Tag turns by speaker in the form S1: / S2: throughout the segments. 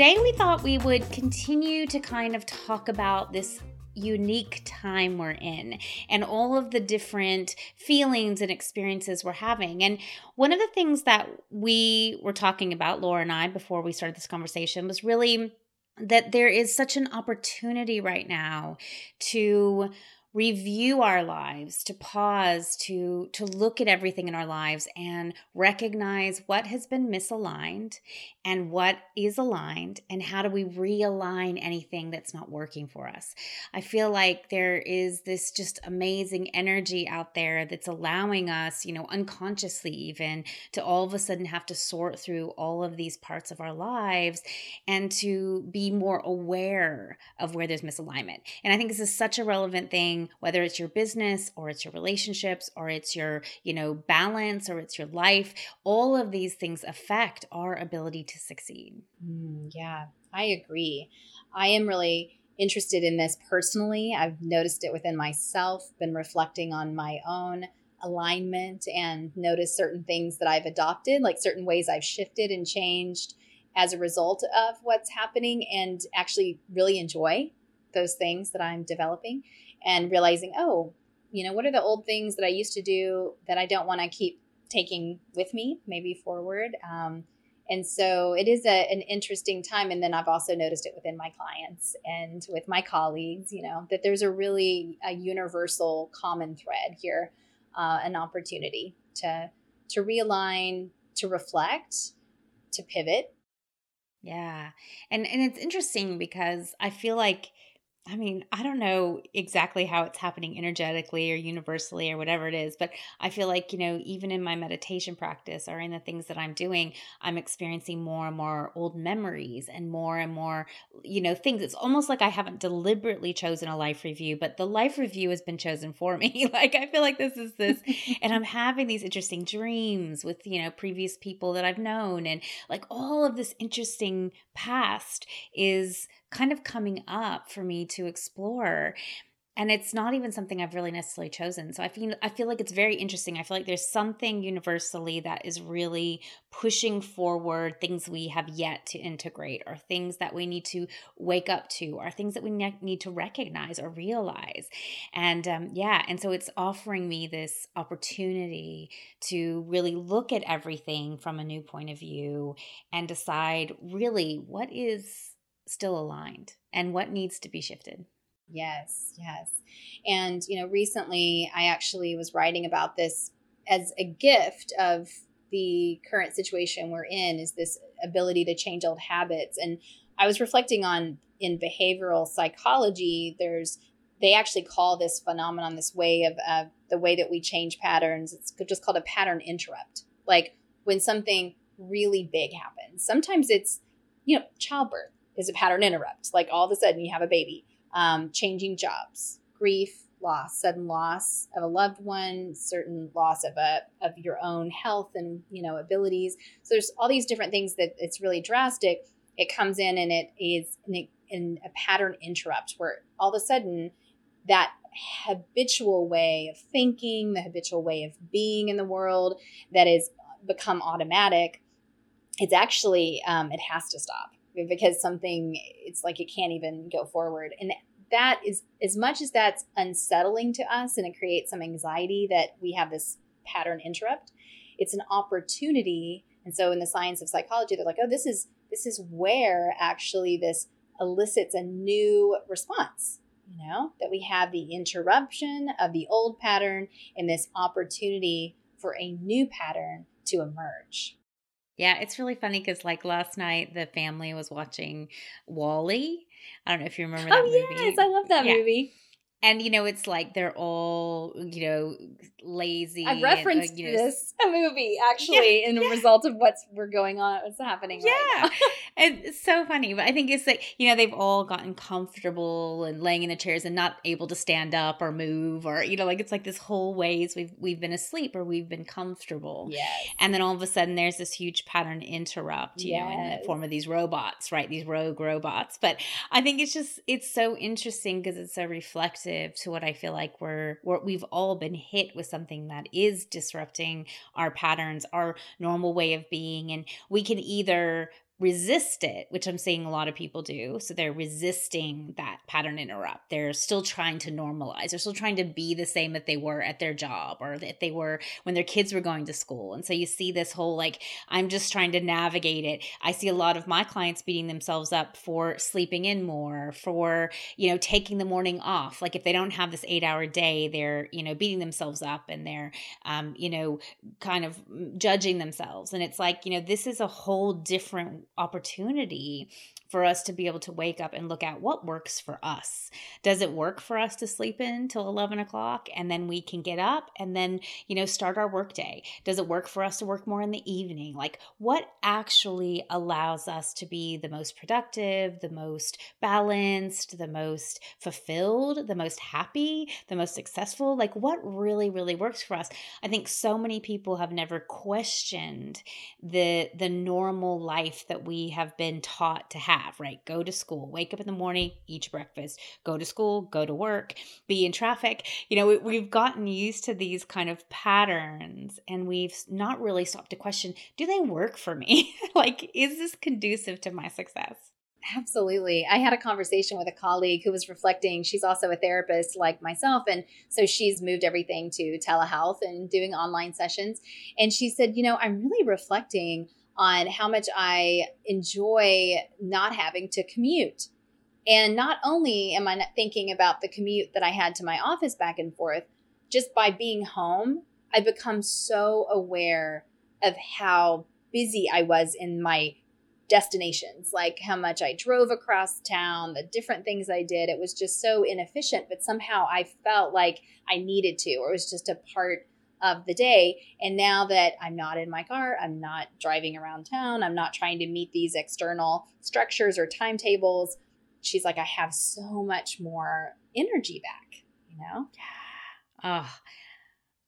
S1: Today we thought we would continue to kind of talk about this unique time we're in and all of the different feelings and experiences we're having. And one of the things that we were talking about, Laura and I, before we started this conversation, was really that there is such an opportunity right now to review our lives to pause to to look at everything in our lives and recognize what has been misaligned and what is aligned and how do we realign anything that's not working for us. I feel like there is this just amazing energy out there that's allowing us you know unconsciously even to all of a sudden have to sort through all of these parts of our lives and to be more aware of where there's misalignment. And i think this is such a relevant thing whether it's your business or it's your relationships or it's your, you know, balance or it's your life, all of these things affect our ability to succeed.
S2: Mm, yeah, I agree. I am really interested in this personally. I've noticed it within myself, been reflecting on my own alignment and noticed certain things that I've adopted, like certain ways I've shifted and changed as a result of what's happening and actually really enjoy those things that I'm developing and realizing, oh, you know, what are the old things that I used to do that I don't want to keep taking with me, maybe forward. Um, and so it is a, an interesting time. And then I've also noticed it within my clients and with my colleagues, you know, that there's a really a universal common thread here, uh, an opportunity to to realign, to reflect, to pivot.
S1: Yeah. And and it's interesting because I feel like I mean, I don't know exactly how it's happening energetically or universally or whatever it is, but I feel like, you know, even in my meditation practice or in the things that I'm doing, I'm experiencing more and more old memories and more and more, you know, things. It's almost like I haven't deliberately chosen a life review, but the life review has been chosen for me. like, I feel like this is this, and I'm having these interesting dreams with, you know, previous people that I've known, and like all of this interesting past is kind of coming up for me to explore and it's not even something I've really necessarily chosen. So I feel I feel like it's very interesting. I feel like there's something universally that is really pushing forward things we have yet to integrate, or things that we need to wake up to, or things that we ne- need to recognize or realize. And um, yeah, and so it's offering me this opportunity to really look at everything from a new point of view and decide really what is still aligned and what needs to be shifted.
S2: Yes, yes. And, you know, recently I actually was writing about this as a gift of the current situation we're in is this ability to change old habits. And I was reflecting on in behavioral psychology, there's they actually call this phenomenon, this way of uh, the way that we change patterns. It's just called a pattern interrupt. Like when something really big happens. Sometimes it's, you know, childbirth is a pattern interrupt. Like all of a sudden you have a baby, um, changing jobs, grief, loss, sudden loss of a loved one, certain loss of a of your own health and you know abilities. So there's all these different things that it's really drastic. It comes in and it is in a, in a pattern interrupt where all of a sudden that habitual way of thinking, the habitual way of being in the world that has become automatic, it's actually um, it has to stop because something it's like it can't even go forward. And that is as much as that's unsettling to us and it creates some anxiety that we have this pattern interrupt it's an opportunity. And so in the science of psychology they're like oh this is this is where actually this elicits a new response you know that we have the interruption of the old pattern and this opportunity for a new pattern to emerge
S1: yeah, it's really funny because like last night the family was watching WALL-E. I don't know if you remember that
S2: oh,
S1: movie.
S2: yes, I love that yeah. movie.
S1: And you know, it's like they're all you know lazy.
S2: I referenced and, uh, you know, this a movie actually yeah, in yeah. result of what's we're going on, what's happening. Yeah, right
S1: it's so funny, but I think it's like, you know, they've all gotten comfortable and laying in the chairs and not able to stand up or move or, you know, like it's like this whole ways we've we've been asleep or we've been comfortable.
S2: Yes.
S1: And then all of a sudden there's this huge pattern interrupt, you
S2: yes.
S1: know, in the form of these robots, right? These rogue robots. But I think it's just it's so interesting because it's so reflective to what I feel like we're, we're we've all been hit with something that is disrupting our patterns, our normal way of being. And we can either resist it, which I'm seeing a lot of people do. So they're resisting that pattern interrupt. They're still trying to normalize. They're still trying to be the same that they were at their job or that they were when their kids were going to school. And so you see this whole like, I'm just trying to navigate it. I see a lot of my clients beating themselves up for sleeping in more, for, you know, taking the morning off. Like if they don't have this eight hour day, they're, you know, beating themselves up and they're, um, you know, kind of judging themselves. And it's like, you know, this is a whole different opportunity for us to be able to wake up and look at what works for us. Does it work for us to sleep in till 11 o'clock and then we can get up and then, you know, start our workday? Does it work for us to work more in the evening? Like, what actually allows us to be the most productive, the most balanced, the most fulfilled, the most happy, the most successful? Like, what really, really works for us? I think so many people have never questioned the the normal life that we have been taught to have have, right? Go to school, wake up in the morning, eat breakfast, go to school, go to work, be in traffic. You know, we, have gotten used to these kind of patterns and we've not really stopped to question do they work for me? like, is this conducive to my success?
S2: Absolutely. I had a conversation with a colleague who was reflecting. She's also a therapist like myself. And so she's moved everything to telehealth and doing online sessions. And she said, You know, I'm really reflecting on how much I enjoy not having to commute. And not only am I not thinking about the commute that I had to my office back and forth, just by being home, I become so aware of how busy I was in my destinations, like how much I drove across town, the different things I did. It was just so inefficient, but somehow I felt like I needed to, or it was just a part of the day. And now that I'm not in my car, I'm not driving around town, I'm not trying to meet these external structures or timetables. She's like, I have so much more energy back, you know?
S1: Yeah. Oh,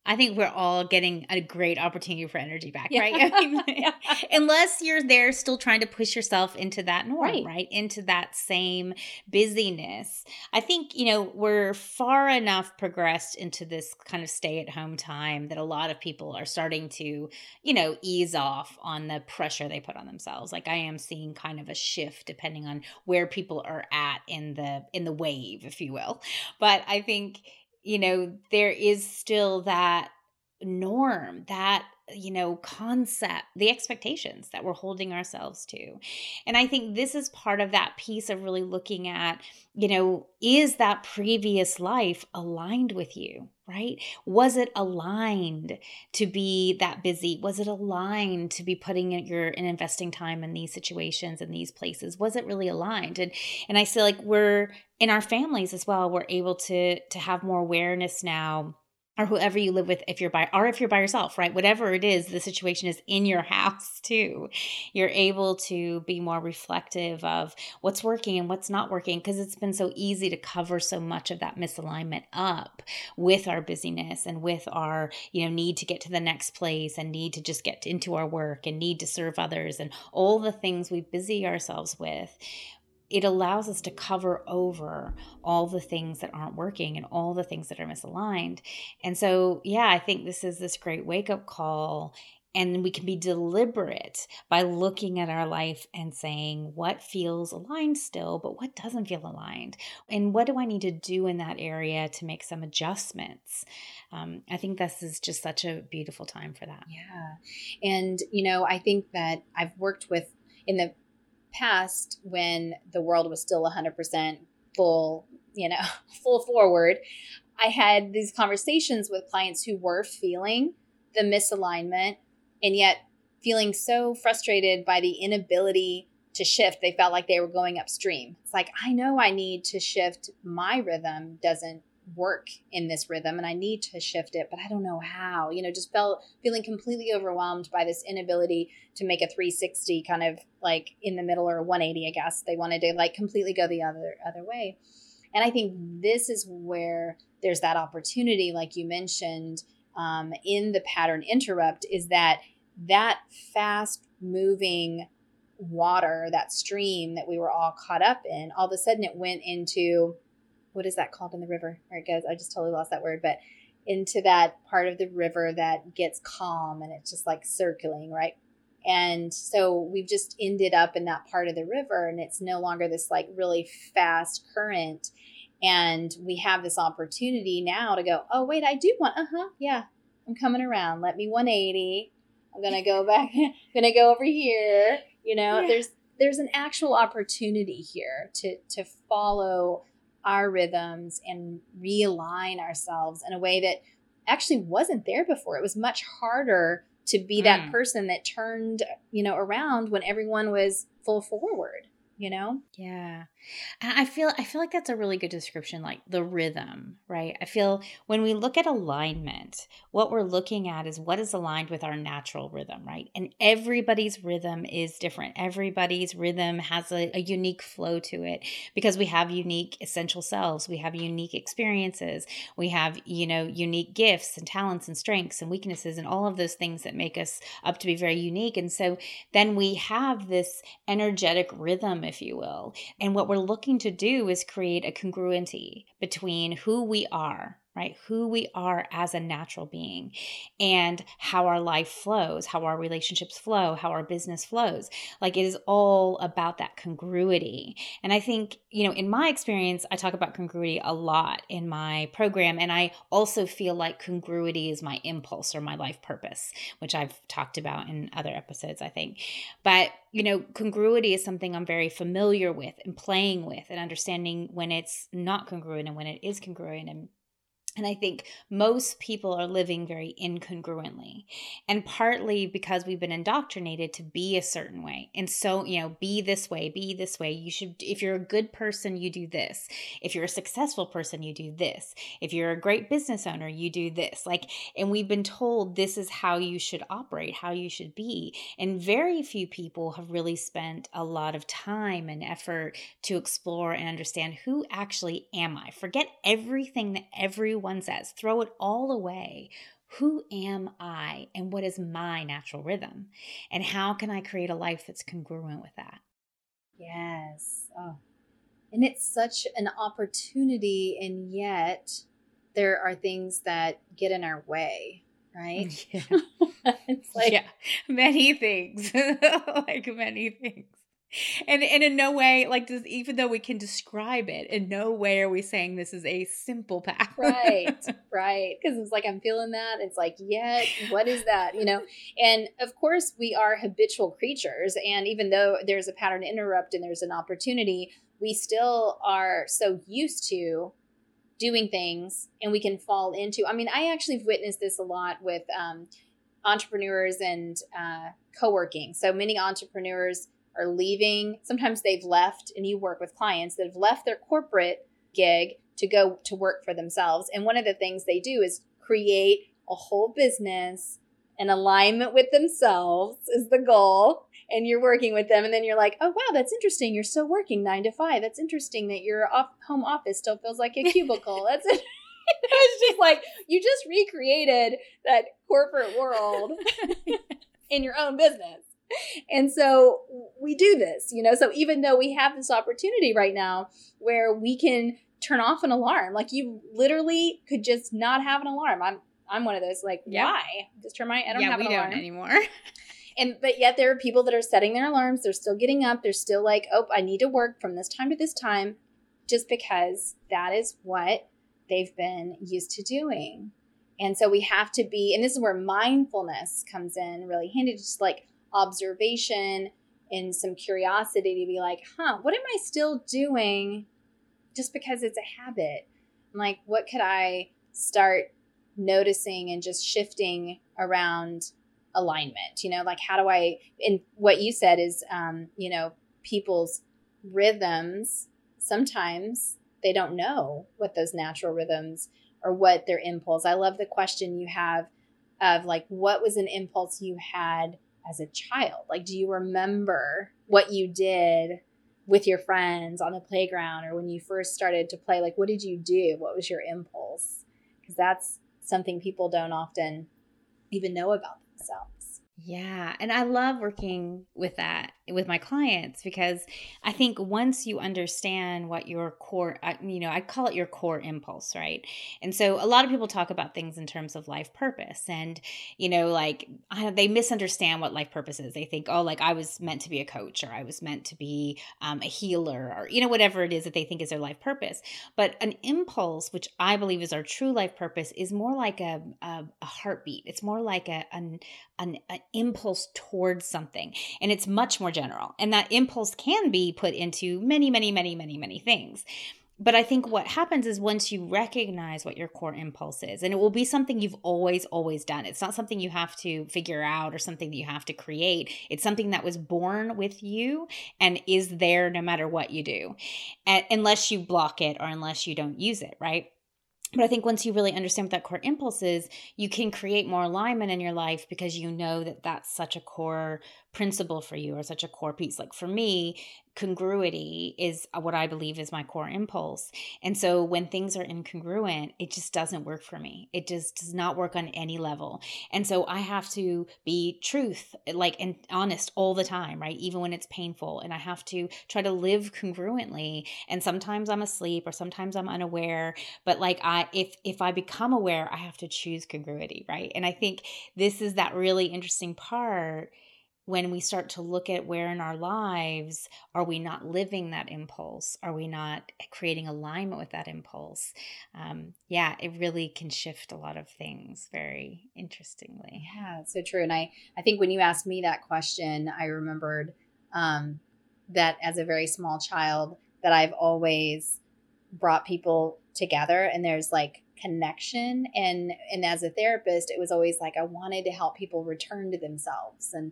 S1: I think we're all getting a great opportunity for energy back, yeah. right? I mean, unless you're there still trying to push yourself into that norm, right. right? Into that same busyness. I think, you know, we're far enough progressed into this kind of stay at home time that a lot of people are starting to, you know, ease off on the pressure they put on themselves. Like I am seeing kind of a shift depending on where people are at in the in the wave, if you will. But I think you know, there is still that norm, that you know, concept, the expectations that we're holding ourselves to. And I think this is part of that piece of really looking at, you know, is that previous life aligned with you, right? Was it aligned to be that busy? Was it aligned to be putting your and investing time in these situations and these places? Was it really aligned? And and I feel like we're in our families as well, we're able to to have more awareness now or whoever you live with if you're by or if you're by yourself right? Whatever it is the situation is in your house too. You're able to be more reflective of what's working and what's not working because it's been so easy to cover so much of that misalignment up with our busyness and with our you know need to get to the next place and need to just get into our work and need to serve others and all the things we busy ourselves with it allows us to cover over all the things that aren't working and all the things that are misaligned. And so, yeah, I think this is this great wake up call. And we can be deliberate by looking at our life and saying what feels aligned still, but what doesn't feel aligned. And what do I need to do in that area to make some adjustments? Um, I think this is just such a beautiful time for that.
S2: Yeah. And, you know, I think that I've worked with in the past when the world was still 100% full, you know, full forward, I had these conversations with clients who were feeling the misalignment and yet feeling so frustrated by the inability to shift. They felt like they were going upstream. It's like, I know I need to shift. My rhythm doesn't work in this rhythm and I need to shift it, but I don't know how. You know, just felt feeling completely overwhelmed by this inability to make a 360 kind of like in the middle or 180, I guess. They wanted to like completely go the other other way. And I think this is where there's that opportunity, like you mentioned, um, in the pattern interrupt, is that that fast moving water, that stream that we were all caught up in, all of a sudden it went into what is that called in the river? There it goes. I just totally lost that word, but into that part of the river that gets calm and it's just like circling, right? And so we've just ended up in that part of the river and it's no longer this like really fast current. And we have this opportunity now to go, oh, wait, I do want, uh huh, yeah, I'm coming around. Let me 180. I'm going to go back, I'm going to go over here. You know, yeah. there's, there's an actual opportunity here to, to follow our rhythms and realign ourselves in a way that actually wasn't there before. It was much harder to be mm. that person that turned, you know, around when everyone was full forward you know
S1: yeah and i feel i feel like that's a really good description like the rhythm right? I feel when we look at alignment what we're looking at is what is aligned with our natural rhythm right? And everybody's rhythm is different. Everybody's rhythm has a, a unique flow to it because we have unique essential selves. We have unique experiences. We have you know unique gifts and talents and strengths and weaknesses and all of those things that make us up to be very unique. And so then we have this energetic rhythm if you will. And what we're looking to do is create a congruency between who we are right? Who we are as a natural being and how our life flows, how our relationships flow, how our business flows. Like it is all about that congruity. And I think, you know, in my experience, I talk about congruity a lot in my program. And I also feel like congruity is my impulse or my life purpose, which I've talked about in other episodes, I think. But you know, congruity is something I'm very familiar with and playing with and understanding when it's not congruent and when it is congruent and and I think most people are living very incongruently. And partly because we've been indoctrinated to be a certain way. And so, you know, be this way, be this way. You should, if you're a good person, you do this. If you're a successful person, you do this. If you're a great business owner, you do this. Like, and we've been told this is how you should operate, how you should be. And very few people have really spent a lot of time and effort to explore and understand who actually am I? Forget everything that everyone one says, throw it all away. Who am I and what is my natural rhythm? And how can I create a life that's congruent with that?
S2: Yes. Oh. And it's such an opportunity, and yet there are things that get in our way, right?
S1: Yeah. it's like yeah, many things, like many things and and in no way like does even though we can describe it in no way are we saying this is a simple path.
S2: Right right. Because it's like i'm feeling that. It's like yet what is that? You know? And of course we are habitual creatures. And even though there's a pattern interrupt and there's an opportunity we still are so used to doing things and we can fall into i mean i actually have witnessed this a lot with um, entrepreneurs and uh, co-working. So many entrepreneurs are leaving. Sometimes they've left, and you work with clients that have left their corporate gig to go to work for themselves. And one of the things they do is create a whole business in alignment with themselves is the goal. And you're working with them, and then you're like, oh, wow, that's interesting. You're still working nine to five. That's interesting that your off- home office still feels like a cubicle. That's it. it's just like you just recreated that corporate world in your own business and so we do this, you know. So even though we have this opportunity right now where we can turn off an alarm, like you literally could just not have an alarm. I'm I'm one of those like yeah. why just turn my I don't yeah, have an alarm
S1: anymore.
S2: and but yet there are people that are setting their alarms. They're still getting up. They're still like, oh, I need to work from this time to this time, just because that is what they've been used to doing. And so we have to be, and this is where mindfulness comes in really handy. Just like observation and some curiosity to be like, huh, what am I still doing just because it's a habit? I'm like, what could I start noticing and just shifting around alignment? You know, like how do I, and what you said is, um, you know, people's rhythms sometimes they don't know what those natural rhythms or what their impulse. I love the question you have of like what was an impulse you had as a child? Like do you remember what you did with your friends on the playground or when you first started to play? Like what did you do? What was your impulse? Because that's something people don't often even know about themselves.
S1: Yeah. And I love working with that with my clients because I think once you understand what your core, you know, I call it your core impulse, right? And so a lot of people talk about things in terms of life purpose. And, you know, like they misunderstand what life purpose is. They think, oh, like I was meant to be a coach or I was meant to be um, a healer or, you know, whatever it is that they think is their life purpose. But an impulse, which I believe is our true life purpose, is more like a, a, a heartbeat. It's more like a, an, an, an impulse towards something and it's much more general and that impulse can be put into many many many many many things but I think what happens is once you recognize what your core impulse is, and it will be something you've always, always done. It's not something you have to figure out or something that you have to create. It's something that was born with you and is there no matter what you do, unless you block it or unless you don't use it, right? But I think once you really understand what that core impulse is, you can create more alignment in your life because you know that that's such a core principle for you or such a core piece. Like for me, congruity is uh, what I believe is my core impulse. And so when things are incongruent, it just doesn't work for me. It just does not work on any level. And so I have to be truth, eh, like and honest all the time, right? Even when it's painful. And I have to try to live congruently. And sometimes I'm asleep or sometimes I'm unaware. But like I if if I become aware, I have to choose congruity, right? And I think this is that really interesting part when we start to look at where in our lives are we not living that impulse? Are we not creating alignment with that impulse? Um, yeah it really can shift a lot of things very interestingly.
S2: Yeah so true and i i think when you asked me that question i remembered um, that as a very small child that i've always brought people together and there's like connection and and as a therapist it was always like i wanted to help people return to themselves and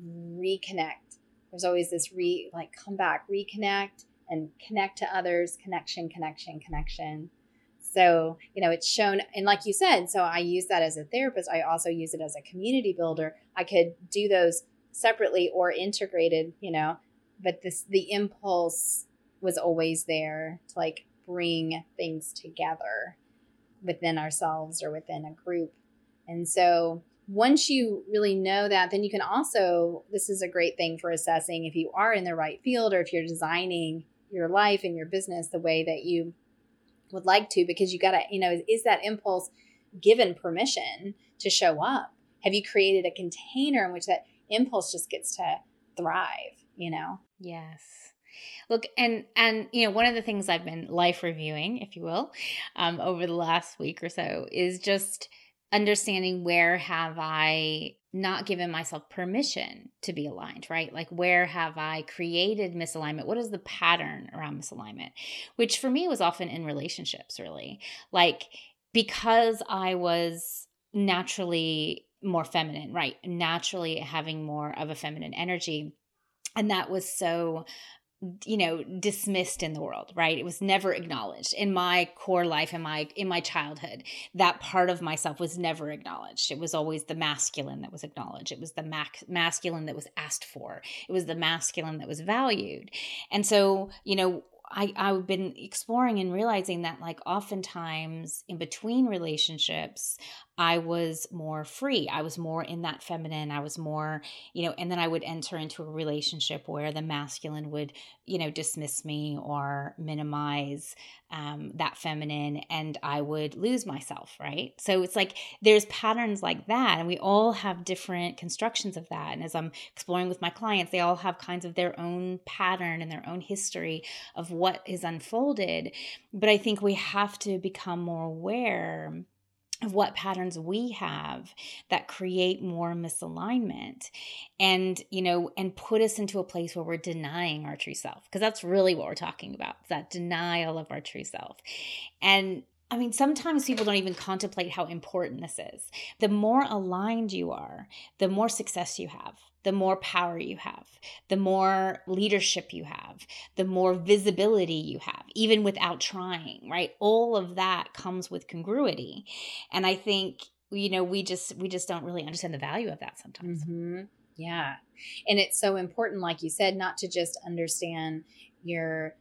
S2: reconnect. There's always this re like come back, reconnect and connect to others, connection, connection, connection. So, you know, it's shown, and like you said, so I use that as a therapist. I also use it as a community builder. I could do those separately or integrated, you know, but this, the impulse was always there to like bring things together within ourselves or within a group. And so once you really know that, then you can also, this is a great thing for assessing if you are in the right field or if you're designing your life and your business the way that you would like to, because you got to, you know, is that impulse given permission to show up? Have you created a container in which that impulse just gets to thrive, you know?
S1: Yes. Look, and and you know, one of the things I've been life reviewing, if you will, um, over the last week or so is just understanding where have I not given myself permission to be aligned, right? Like, where have I created misalignment? What is the pattern around misalignment? Which for me was often in relationships, really. Like, because I was naturally more feminine, right? Naturally having more of a feminine energy. And that was so you know dismissed in the world right? It was never acknowledged. In my core life in my in my childhood that part of myself was never acknowledged. It was always the masculine that was acknowledged. It was the mac- masculine that was asked for. It was the masculine that was valued. And so you know I, I've been exploring and realizing that, like, oftentimes in between relationships, I was more free. I was more in that feminine. I was more, you know, and then I would enter into a relationship where the masculine would, you know, dismiss me or minimize um, that feminine and I would lose myself, right? So it's like there's patterns like that. And we all have different constructions of that. And as I'm exploring with my clients, they all have kinds of their own pattern and their own history of what is unfolded. But I think we have to become more aware of what patterns we have that create more misalignment and you know and put us into a place where we're denying our true self because that's really what we're talking about that denial of our true self and I mean, sometimes people don't even contemplate how important this is. The more aligned you are, the more success you have, the more power you have, the more leadership you have, the more visibility you have, even without trying, right? All of that comes with congruity. And I think, you know, we just we just don't really understand the value of that sometimes.
S2: Mm-hmm. Yeah. And it's so important, like you said, not to just understand your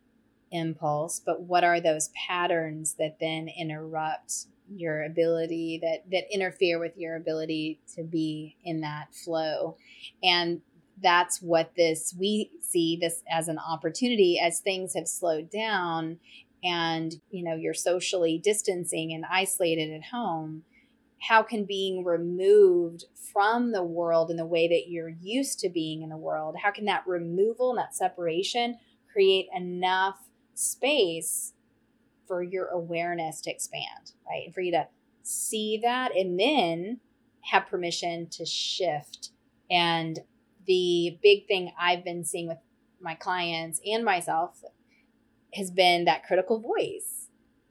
S2: impulse, but what are those patterns that then interrupt your ability that that interfere with your ability to be in that flow. And that's what this we see this as an opportunity as things have slowed down and you know you're socially distancing and isolated at home. How can being removed from the world in the way that you're used to being in the world how can that removal and that separation create enough space for your awareness to expand, right? And for you to see that and then have permission to shift. And the big thing I've been seeing with my clients and myself has been that critical voice,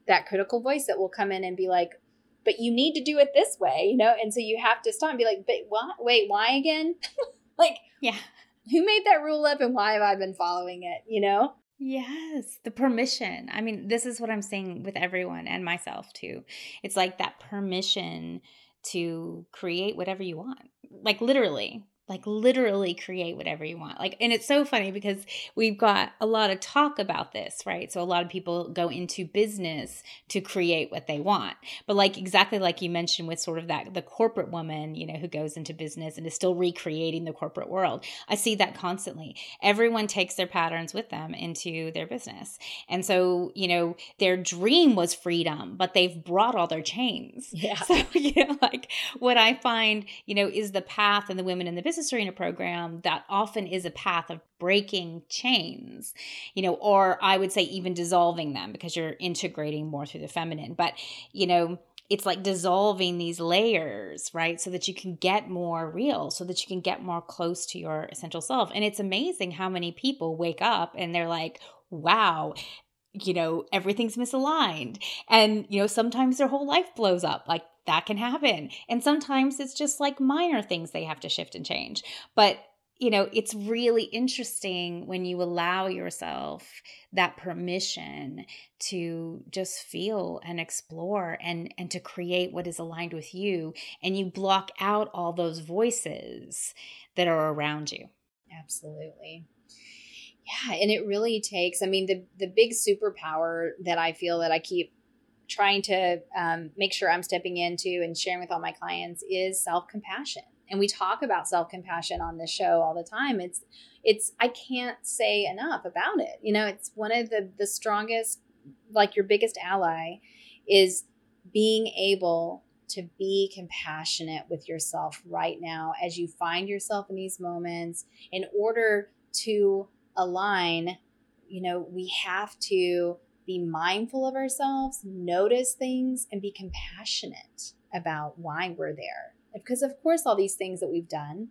S2: that critical voice that will come in and be like, but you need to do it this way, you know? And so you have to stop and be like, but what? Wait, why again? like,
S1: yeah.
S2: Who made that rule up and why have I been following it, you know?
S1: Yes, the permission. I mean, this is what I'm saying with everyone and myself too. It's like that permission to create whatever you want. Like literally, like literally create whatever you want like and it's so funny because we've got a lot of talk about this right? So a lot of people go into business to create what they want but like exactly like you mentioned with sort of that the corporate woman you know who goes into business and is still recreating the corporate world i see that constantly. Everyone takes their patterns with them into their business and so you know their dream was freedom but they've brought all their chains.
S2: Yeah.
S1: So you know like what i find you know is the path and the women in the business arena program, that often is a path of breaking chains, you know, or I would say even dissolving them because you're integrating more through the feminine. But, you know, it's like dissolving these layers, right? So that you can get more real, so that you can get more close to your essential self. And it's amazing how many people wake up and they're like, wow, you know, everything's misaligned. And, you know, sometimes their whole life blows up. Like that can happen. And sometimes it's just like minor things they have to shift and change. But you know, it's really interesting when you allow yourself that permission to just feel and explore and and to create what is aligned with you and you block out all those voices that are around you.
S2: Absolutely. Yeah, and it really takes I mean the the big superpower that I feel that I keep trying to um, make sure I'm stepping into and sharing with all my clients is self compassion. And we talk about self compassion on this show all the time. It's, it's, I can't say enough about it. You know, it's one of the, the strongest, like your biggest ally is being able to be compassionate with yourself right now as you find yourself in these moments in order to align you know we have to be mindful of ourselves, notice things, and be compassionate about why we're there. Because, of course, all these things that we've done,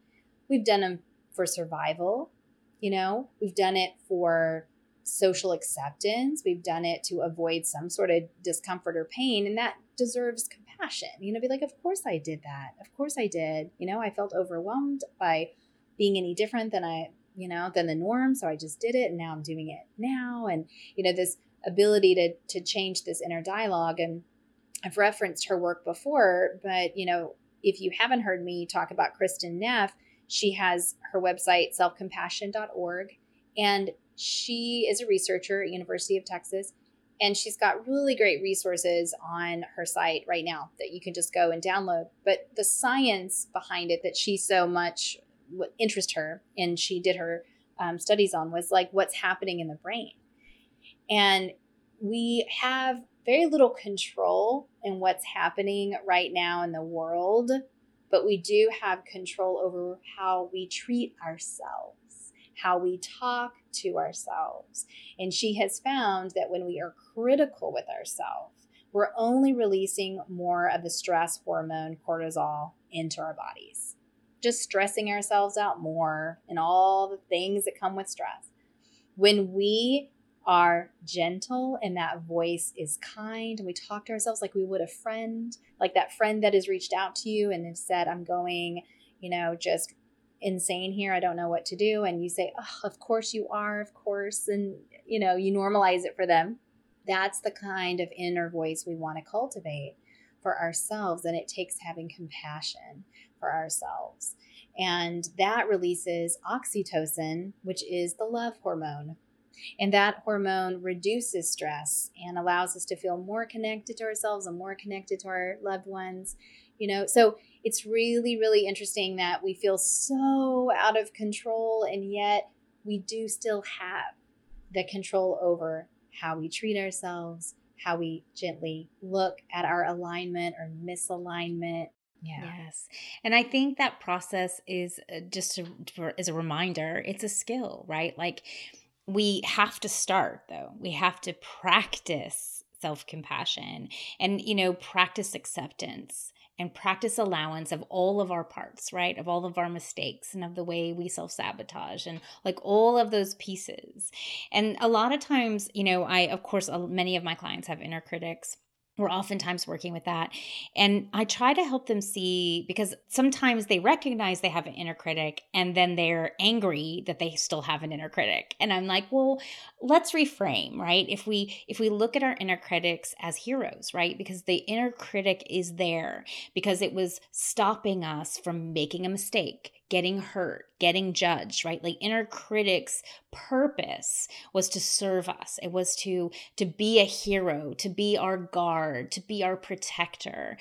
S2: we've done them for survival. You know, we've done it for social acceptance. We've done it to avoid some sort of discomfort or pain, and that deserves compassion. You know, be like, of course I did that. Of course I did. You know, I felt overwhelmed by being any different than I, you know, than the norm. So I just did it, and now I'm doing it now. And you know, this ability to to change this inner dialogue and I've referenced her work before, but you know, if you haven't heard me talk about Kristin Neff, she has her website selfcompassion.org and she is a researcher at University of Texas and she's got really great resources on her site right now that you can just go and download. But the science behind it that she so much interest her and she did her um, studies on was like what's happening in the brain and we have very little control in what's happening right now in the world, but we do have control over how we treat ourselves, how we talk to ourselves. And she has found that when we are critical with ourselves, we're only releasing more of the stress hormone cortisol into our bodies, just stressing ourselves out more and all the things that come with stress. When we are gentle and that voice is kind. And we talk to ourselves like we would a friend like that friend that has reached out to you and has said i'm going you know just insane here. I don't know what to do. And you say oh of course you are of course. And you know you normalize it for them. That's the kind of inner voice we want to cultivate for ourselves and it takes having compassion for ourselves. And that releases oxytocin which is the love hormone and that hormone reduces stress and allows us to feel more connected to ourselves and more connected to our loved ones. You know, so it's really, really interesting that we feel so out of control, and yet we do still have the control over how we treat ourselves, how we gently look at our alignment or misalignment.
S1: Yeah. Yes. And I think that process is uh, just a, as a reminder, it's a skill, right? Like we have to start though we have to practice self-compassion and you know practice acceptance and practice allowance of all of our parts, right? Of all of our mistakes and of the way we self sabotage and like all of those pieces. And a lot of times, you know, I, of course, many of my clients have inner critics we're oftentimes working with that. And I try to help them see because sometimes they recognize they have an inner critic and then they're angry that they still have an inner critic. And I'm like, well, let's reframe, right? If we if we look at our inner critics as heroes, right? Because the inner critic is there because it was stopping us from making a mistake getting hurt, getting judged, right? Like inner critics purpose was to serve us. It was to to be a hero, to be our guard, to be our protector.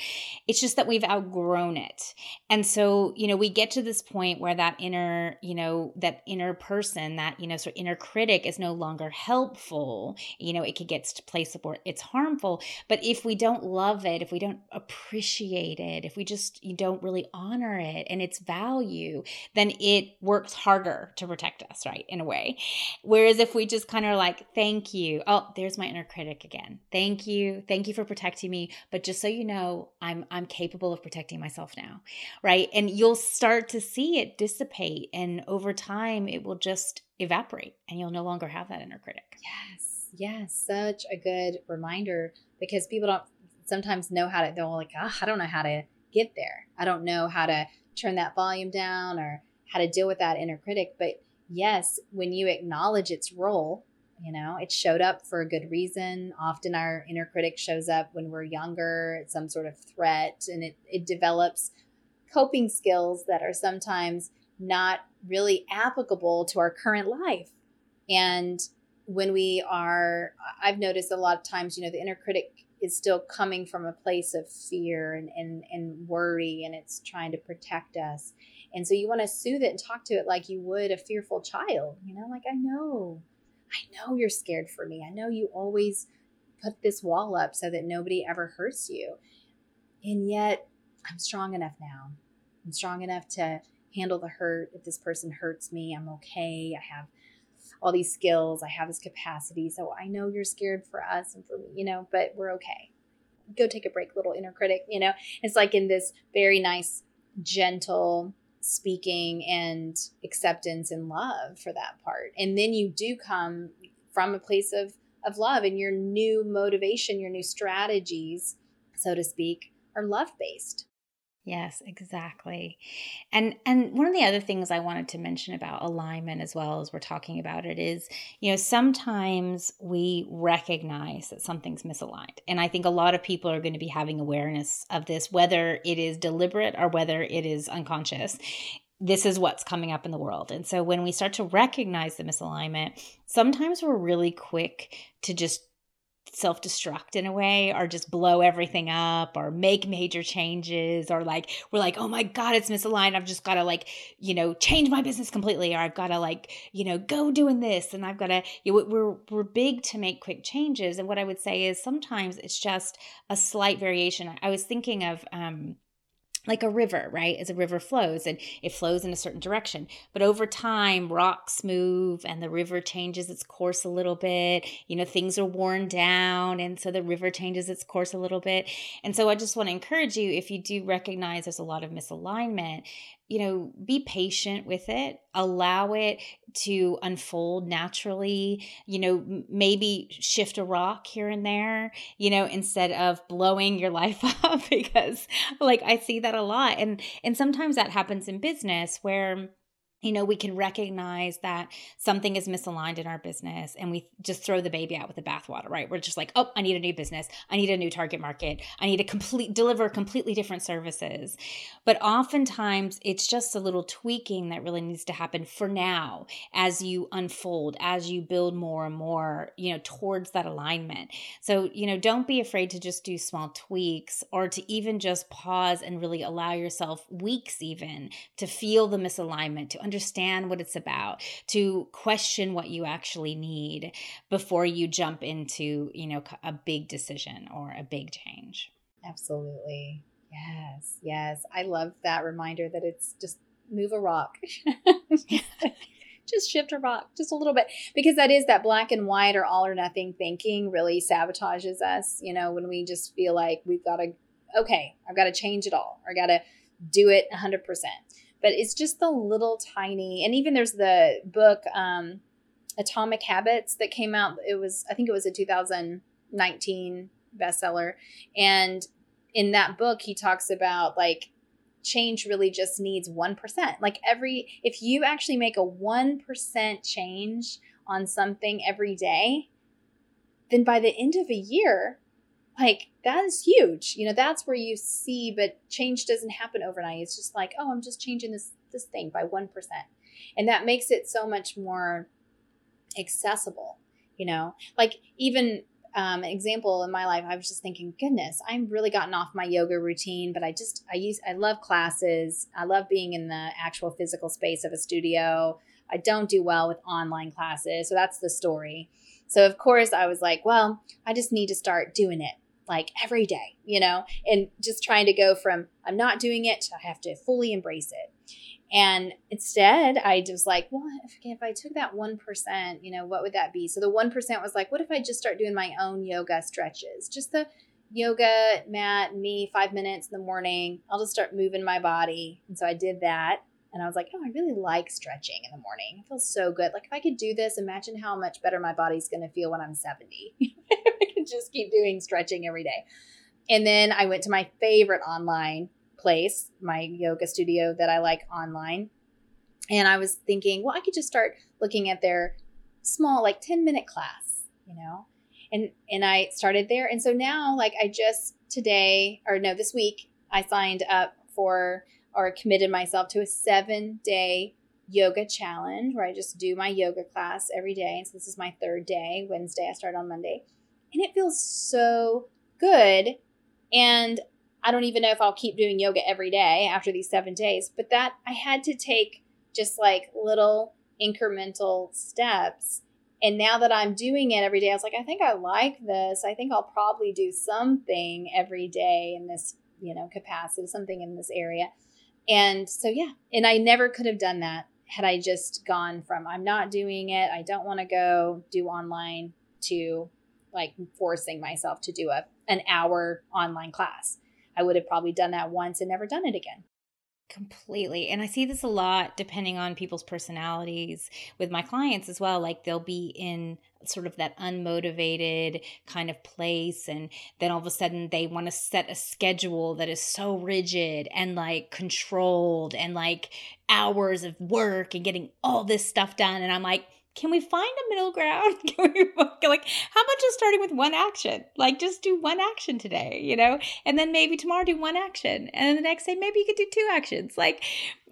S1: It's just that we've outgrown it. And so, you know, we get to this point where that inner, you know, that inner person, that, you know, sort of inner critic is no longer helpful. You know, it could get to place where it's harmful. But if we don't love it, if we don't appreciate it, if we just you don't really honor it and its value, then it works harder to protect us, right? In a way. Whereas if we just kind of like, thank you. Oh, there's my inner critic again. Thank you. Thank you for protecting me. But just so you know, I'm I'm capable of protecting myself now. Right. And you'll start to see it dissipate. And over time it will just evaporate and you'll no longer have that inner critic.
S2: Yes. Yes. Such a good reminder because people don't sometimes know how to, they're like, oh, I don't know how to get there. I don't know how to turn that volume down or how to deal with that inner critic. But yes, when you acknowledge its role, you know, it showed up for a good reason. Often our inner critic shows up when we're younger, it's some sort of threat, and it, it develops coping skills that are sometimes not really applicable to our current life. And when we are, I've noticed a lot of times, you know, the inner critic is still coming from a place of fear and, and, and worry and it's trying to protect us. And so you want to soothe it and talk to it like you would a fearful child, you know, like I know, I know you're scared for me. I know you always put this wall up so that nobody ever hurts you. And yet I'm strong enough now. I'm strong enough to handle the hurt. If this person hurts me, I'm okay. I have all these skills. I have this capacity. So I know you're scared for us and for me, you know, but we're okay. Go take a break, little inner critic, you know. It's like in this very nice, gentle speaking and acceptance and love for that part. And then you do come from a place of of love and your new motivation, your new strategies, so to speak, are love based.
S1: Yes, exactly. And and one of the other things I wanted to mention about alignment as well as we're talking about it is, you know, sometimes we recognize that something's misaligned. And I think a lot of people are going to be having awareness of this whether it is deliberate or whether it is unconscious. This is what's coming up in the world. And so when we start to recognize the misalignment, sometimes we're really quick to just self destruct in a way or just blow everything up or make major changes or like we're like oh my god it's misaligned. I've just got to like you know change my business completely or i've got to like you know go doing this and i've got to you know, we're we're big to make quick changes. And what i would say is sometimes it's just a slight variation. I was thinking of um like a river, right? As a river flows and it flows in a certain direction. But over time, rocks move and the river changes its course a little bit. You know, things are worn down. And so the river changes its course a little bit. And so I just want to encourage you if you do recognize there's a lot of misalignment, you know, be patient with it, allow it to unfold naturally, you know, maybe shift a rock here and there, you know, instead of blowing your life up because like I see that a lot. And and sometimes that happens in business where you know, we can recognize that something is misaligned in our business and we just throw the baby out with the bathwater, right? We're just like, oh, I need a new business. I need a new target market. I need to complete deliver completely different services. But oftentimes it's just a little tweaking that really needs to happen for now as you unfold, as you build more and more, you know, towards that alignment. So, you know, don't be afraid to just do small tweaks or to even just pause and really allow yourself weeks even to feel the misalignment, to understand what it's about, to question what you actually need before you jump into, you know, a big decision or a big change.
S2: Absolutely. Yes. Yes. I love that reminder that it's just move a rock. just shift a rock just a little bit because that is that black and white or all or nothing thinking really sabotages us you know when we just feel like we've got to okay i've got to change it all or I got to do it 100% but it's just the little tiny and even there's the book um, atomic habits that came out. It was i think it was a 2019 bestseller. And in that book he talks about like change really just needs 1% like every if you actually make a 1% change on something every day then by the end of a year like that is huge. You know that's where you see but change doesn't happen overnight. It's just like oh i'm just changing this this thing by 1% and that makes it so much more accessible you know? Like even um, an example in my life i was just thinking goodness i'm really gotten off my yoga routine but i just i use i love classes. I love being in the actual physical space of a studio. I don't do well with online classes. So that's the story. So of course i was like well i just need to start doing it like every day, you know, and just trying to go from I'm not doing it to I have to fully embrace it. And instead, I just like, well, if, if I took that 1%, you know, what would that be? So the 1% was like, what if I just start doing my own yoga stretches? Just the yoga mat, me, five minutes in the morning. I'll just start moving my body. And so I did that. And I was like, oh, I really like stretching in the morning. It feels so good. Like, if I could do this, imagine how much better my body's going to feel when I'm 70. Just keep doing stretching every day. And then I went to my favorite online place, my yoga studio that I like online. And I was thinking, well, I could just start looking at their small, like 10 minute class, you know? And, and I started there. And so now, like, I just today, or no, this week, I signed up for or committed myself to a seven day yoga challenge where I just do my yoga class every day. And so this is my third day. Wednesday, I start on Monday. And it feels so good. And I don't even know if I'll keep doing yoga every day after these seven days, but that I had to take just like little incremental steps. And now that I'm doing it every day, I was like, I think I like this. I think I'll probably do something every day in this, you know, capacity, something in this area. And so, yeah, and I never could have done that had I just gone from I'm not doing it, I don't want to go do online to like forcing myself to do a an hour online class. I would have probably done that once and never done it again.
S1: Completely. And I see this a lot depending on people's personalities with my clients as well. Like they'll be in sort of that unmotivated kind of place. And then all of a sudden they want to set a schedule that is so rigid and like controlled and like hours of work and getting all this stuff done. And I'm like, can we find a middle ground? Can we like how about just starting with one action? Like just do one action today, you know, and then maybe tomorrow do one action, and then the next day maybe you could do two actions. Like,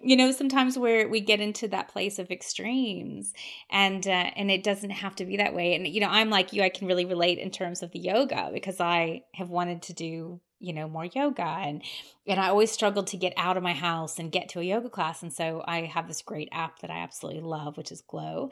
S1: you know, sometimes where we get into that place of extremes, and uh, and it doesn't have to be that way. And you know, I'm like you, I can really relate in terms of the yoga because I have wanted to do you know more yoga and and I always struggled to get out of my house and get to a yoga class and so I have this great app that I absolutely love which is Glo.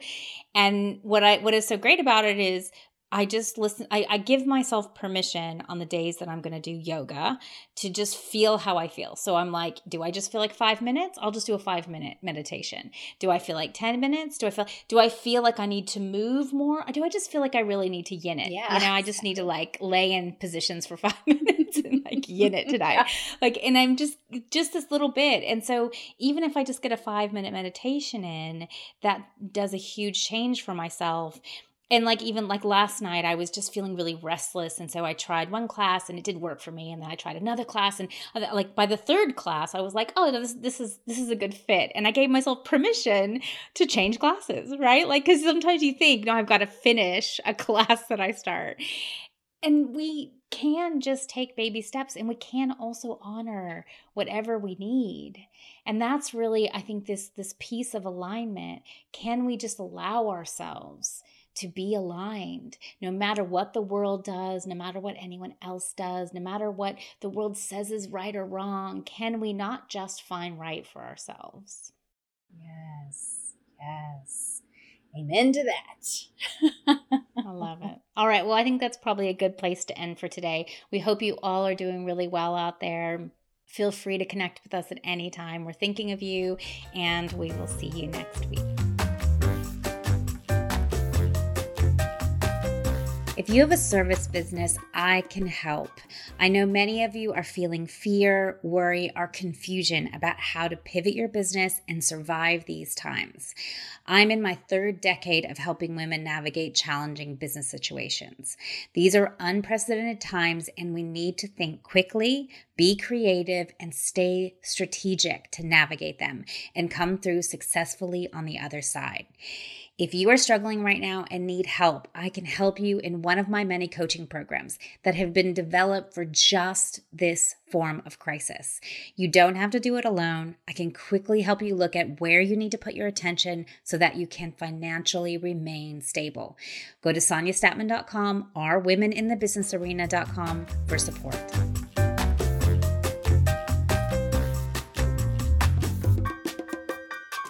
S1: and what I what is so great about it is I just listen, I, I give myself permission on the days that I'm going to do yoga to just feel how I feel. So I'm like, do I just feel like five minutes? I'll just do a five minute meditation. Do I feel like 10 minutes? Do I feel, do I feel like I need to move more? Or do I just feel like I really need to yin it? Yeah. You know, I just need to like lay in positions for five minutes and like yin it tonight. like, and I'm just, just this little bit. And so even if I just get a five minute meditation in, that does a huge change for myself and like even like last night i was just feeling really restless and so i tried one class and it didn't work for me and then i tried another class and like by the third class i was like oh this, this is this is a good fit and i gave myself permission to change classes right? Like because sometimes you think no i've got to finish a class that i start. And we can just take baby steps and we can also honor whatever we need. And that's really i think this this piece of alignment. Can we just allow ourselves to be aligned no matter what the world does, no matter what anyone else does, no matter what the world says is right or wrong. Can we not just find right for ourselves?
S2: Yes, yes. Amen to that.
S1: I love it. All right. Well, I think that's probably a good place to end for today. We hope you all are doing really well out there. Feel free to connect with us at any time. We're thinking of you, and we will see you next week. If you have a service business, I can help. I know many of you are feeling fear, worry, or confusion about how to pivot your business and survive these times. I'm in my third decade of helping women navigate challenging business situations. These are unprecedented times, and we need to think quickly, be creative, and stay strategic to navigate them and come through successfully on the other side. If you are struggling right now and need help, I can help you in one of my many coaching programs that have been developed for just this form of crisis. You don't have to do it alone. I can quickly help you look at where you need to put your attention so that you can financially remain stable. Go to sonjastatman.com or womeninthebusinessarena.com for support.